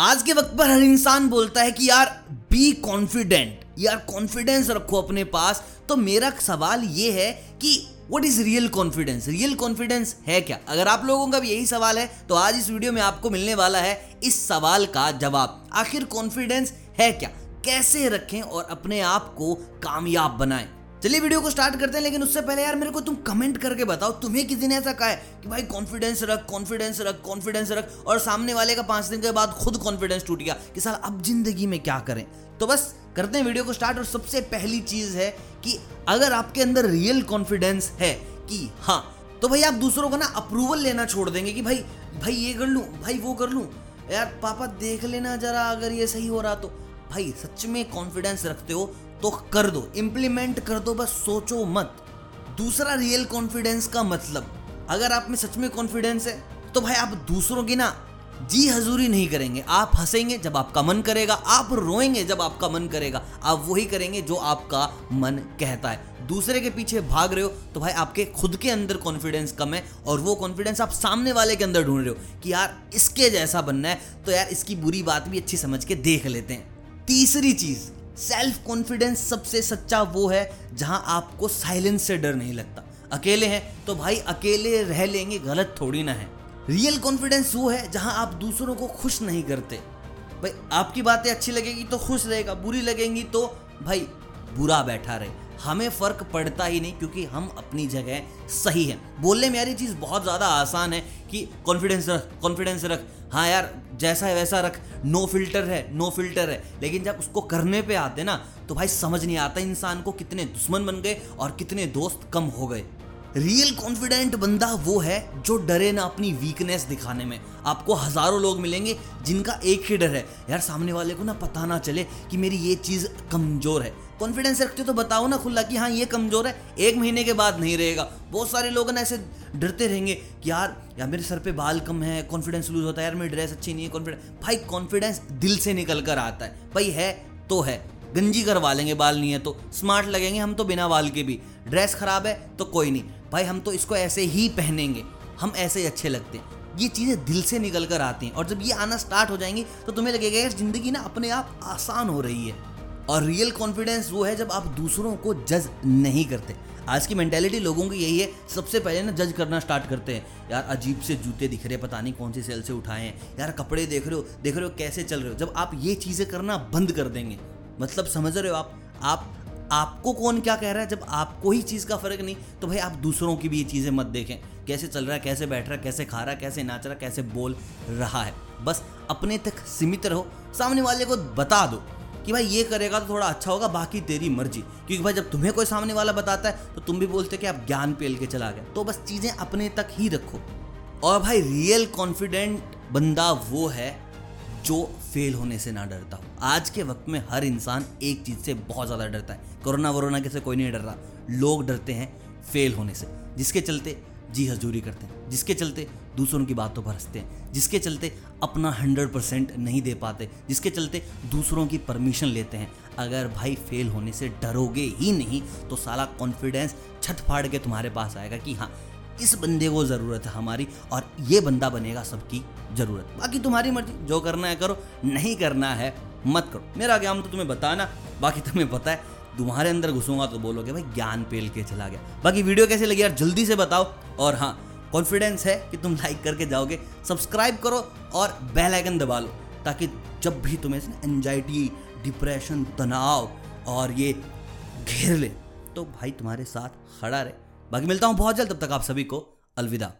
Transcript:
आज के वक्त पर हर इंसान बोलता है कि यार बी कॉन्फिडेंट यार कॉन्फिडेंस रखो अपने पास। तो मेरा सवाल ये है कि what is real confidence real confidence है क्या? अगर आप लोगों का भी यही सवाल है तो आज इस वीडियो में आपको मिलने वाला है इस सवाल का जवाब। आखिर कॉन्फिडेंस है क्या? कैसे रखें और अपने आप को कामयाब बनाएँ? चलिए वीडियो को स्टार्ट करते हैं, लेकिन उससे पहले यार मेरे को तुम कमेंट करके बताओ, तुम्हें किसी ने ऐसा कहा है कि भाई कॉन्फिडेंस रख कॉन्फिडेंस रख कॉन्फिडेंस रख, और सामने वाले का पाँच दिन के बाद खुद कॉन्फिडेंस टूट गया कि साल अब ज़िंदगी में क्या करें? तो बस करते हैं वीडियो को स्टार्ट, और सबसे पहली चीज़ है कि अगर आपके अंदर रियल कॉन्फिडेंस है कि हाँ तो भाई आप दूसरों को ना अप्रूवल लेना छोड़ देंगे कि भाई भाई ये कर लूँ, भाई वो कर लूँ। यार पापा देख लेना जरा, अगर ये सही हो रहा तो। भाई, सच में कॉन्फिडेंस रखते हो तो कर दो। इम्प्लीमेंट कर दो, बस सोचो मत। दूसरा रियल कॉन्फिडेंस का मतलब अगर आप में सच में कॉन्फिडेंस है तो भाई आप दूसरों की ना जी हजूरी नहीं करेंगे। आप हंसेंगे जब आपका मन करेगा, आप रोएँगे जब आपका मन करेगा। आप वही करेंगे जो आपका मन कहता है। दूसरे के पीछे भाग रहे हो तो भाई आपके खुद के अंदर कॉन्फिडेंस कम है और वो कॉन्फिडेंस आप सामने वाले के अंदर ढूंढ रहे हो कि यार इसके जैसा बनना है तो यार इसकी बुरी बात भी अच्छी समझ के देख लेते हैं। तीसरी चीज़ सेल्फ कॉन्फिडेंस सबसे सच्चा वो है जहाँ आपको साइलेंस से डर नहीं लगता। अकेले हैं तो भाई अकेले रह लेंगे, गलत थोड़ी ना है। रियल कॉन्फिडेंस वो है जहाँ आप दूसरों को खुश नहीं करते। भाई, आपकी बातें अच्छी लगेगी तो खुश रहेगा, बुरी लगेंगी तो भाई बुरा बैठा रहे। हमें फ़र्क पड़ता ही नहीं क्योंकि हम अपनी जगह सही हैं। बोलने में यार ये चीज़ बहुत ज़्यादा आसान है कि कॉन्फिडेंस रख कॉन्फिडेंस रख। हाँ यार, जैसा है वैसा रख। नो फ़िल्टर है नो फ़िल्टर है। लेकिन जब उसको करने पे आते ना तो भाई समझ नहीं आता इंसान को कितने दुश्मन बन गए और कितने दोस्त कम हो गए। रियल कॉन्फिडेंट बंदा वो है जो डरे ना अपनी वीकनेस दिखाने में। आपको हज़ारों लोग मिलेंगे जिनका एक ही डर है। यार सामने वाले को ना पता ना चले कि मेरी ये चीज़ कमज़ोर है। कॉन्फिडेंस रखते हो तो बताओ ना खुला कि हाँ ये कमज़ोर है, एक महीने के बाद नहीं रहेगा। बहुत सारे लोग ना ऐसे डरते रहेंगे कि यार यार मेरे सर पे बाल कम है कॉन्फिडेंस लूज होता है, यार मेरी ड्रेस अच्छी नहीं है कॉन्फिडेंस भाई कॉन्फिडेंस दिल से निकल कर आता है। भाई है तो है, गंजी करवा लेंगे, बाल नहीं है तो। स्मार्ट लगेंगे हम तो बिना बाल के भी। ड्रेस खराब है तो कोई नहीं। भाई हम तो इसको ऐसे ही पहनेंगे, हम ऐसे ही अच्छे लगते हैं। ये चीज़ें दिल से निकल कर आती हैं और जब ये आना स्टार्ट हो जाएँगी तो तुम्हें लगेगा, यार ज़िंदगी ना अपने आप आसान हो रही है। और रियल कॉन्फिडेंस वो है जब आप दूसरों को जज नहीं करते। आज की मेंटेलिटी लोगों की यही है, सबसे पहले ना जज करना स्टार्ट करते हैं। यार, अजीब से जूते दिख रहे पता नहीं कौन सी सेल से उठाए हैं। यार, कपड़े देख रहे हो, देख रहे हो कैसे चल रहे हो। जब आप ये चीज़ें करना बंद कर देंगे मतलब समझ रहे हो आप? आप, आपको कौन क्या कह रहा है? जब आपको ही चीज़ का फ़र्क नहीं तो भाई आप दूसरों की भी ये चीज़ें मत देखें। कैसे चल रहा है, कैसे बैठ रहा है, कैसे खा रहा है, कैसे नाच रहा है, कैसे बोल रहा है। बस अपने तक सीमित रहो। सामने वाले को बता दो। कि भाई ये करेगा तो थोड़ा अच्छा होगा, बाकी तेरी मर्ज़ी। क्योंकि भाई जब तुम्हें कोई सामने वाला बताता है तो तुम भी बोलते कि आप ज्ञान पेल के चला गया तो बस चीज़ें अपने तक ही रखो। और भाई रियल कॉन्फिडेंट बंदा वो है जो फेल होने से ना डरता हो। आज के वक्त में हर इंसान एक चीज़ से बहुत ज़्यादा डरता है। कोरोना वोरोना के से कोई नहीं डर रहा। लोग डरते हैं फेल होने से, जिसके चलते जी हजूरी करते हैं, जिसके चलते दूसरों की बातों पर हँसते हैं, जिसके चलते अपना हंड्रेड परसेंट नहीं दे पाते, जिसके चलते दूसरों की परमिशन लेते हैं। अगर भाई फेल होने से डरोगे ही नहीं तो साला कॉन्फिडेंस छत फाड़ के तुम्हारे पास आएगा कि हाँ इस बंदे को ज़रूरत है हमारी और ये बंदा बनेगा सबकी ज़रूरत। बाकी तुम्हारी मर्ज़ी, जो करना है करो, नहीं करना है, मत करो। मेरा ज्ञान तो तुम्हें बताना, बाकी तुम्हें पता है, तुम्हारे अंदर घुसूँगा तो बोलोगे, भाई ज्ञान पेल के चला गया। बाकी वीडियो कैसे लगी यार, जल्दी से बताओ। और हाँ कॉन्फिडेंस है कि तुम लाइक करके जाओगे सब्सक्राइब करो और बेल आइकन दबा लो, ताकि जब भी तुम्हें एंजाइटी डिप्रेशन तनाव और ये घेर ले तो भाई तुम्हारे साथ खड़ा रहे। बाकी मिलता हूँ बहुत जल्द, तब तक आप सभी को अलविदा।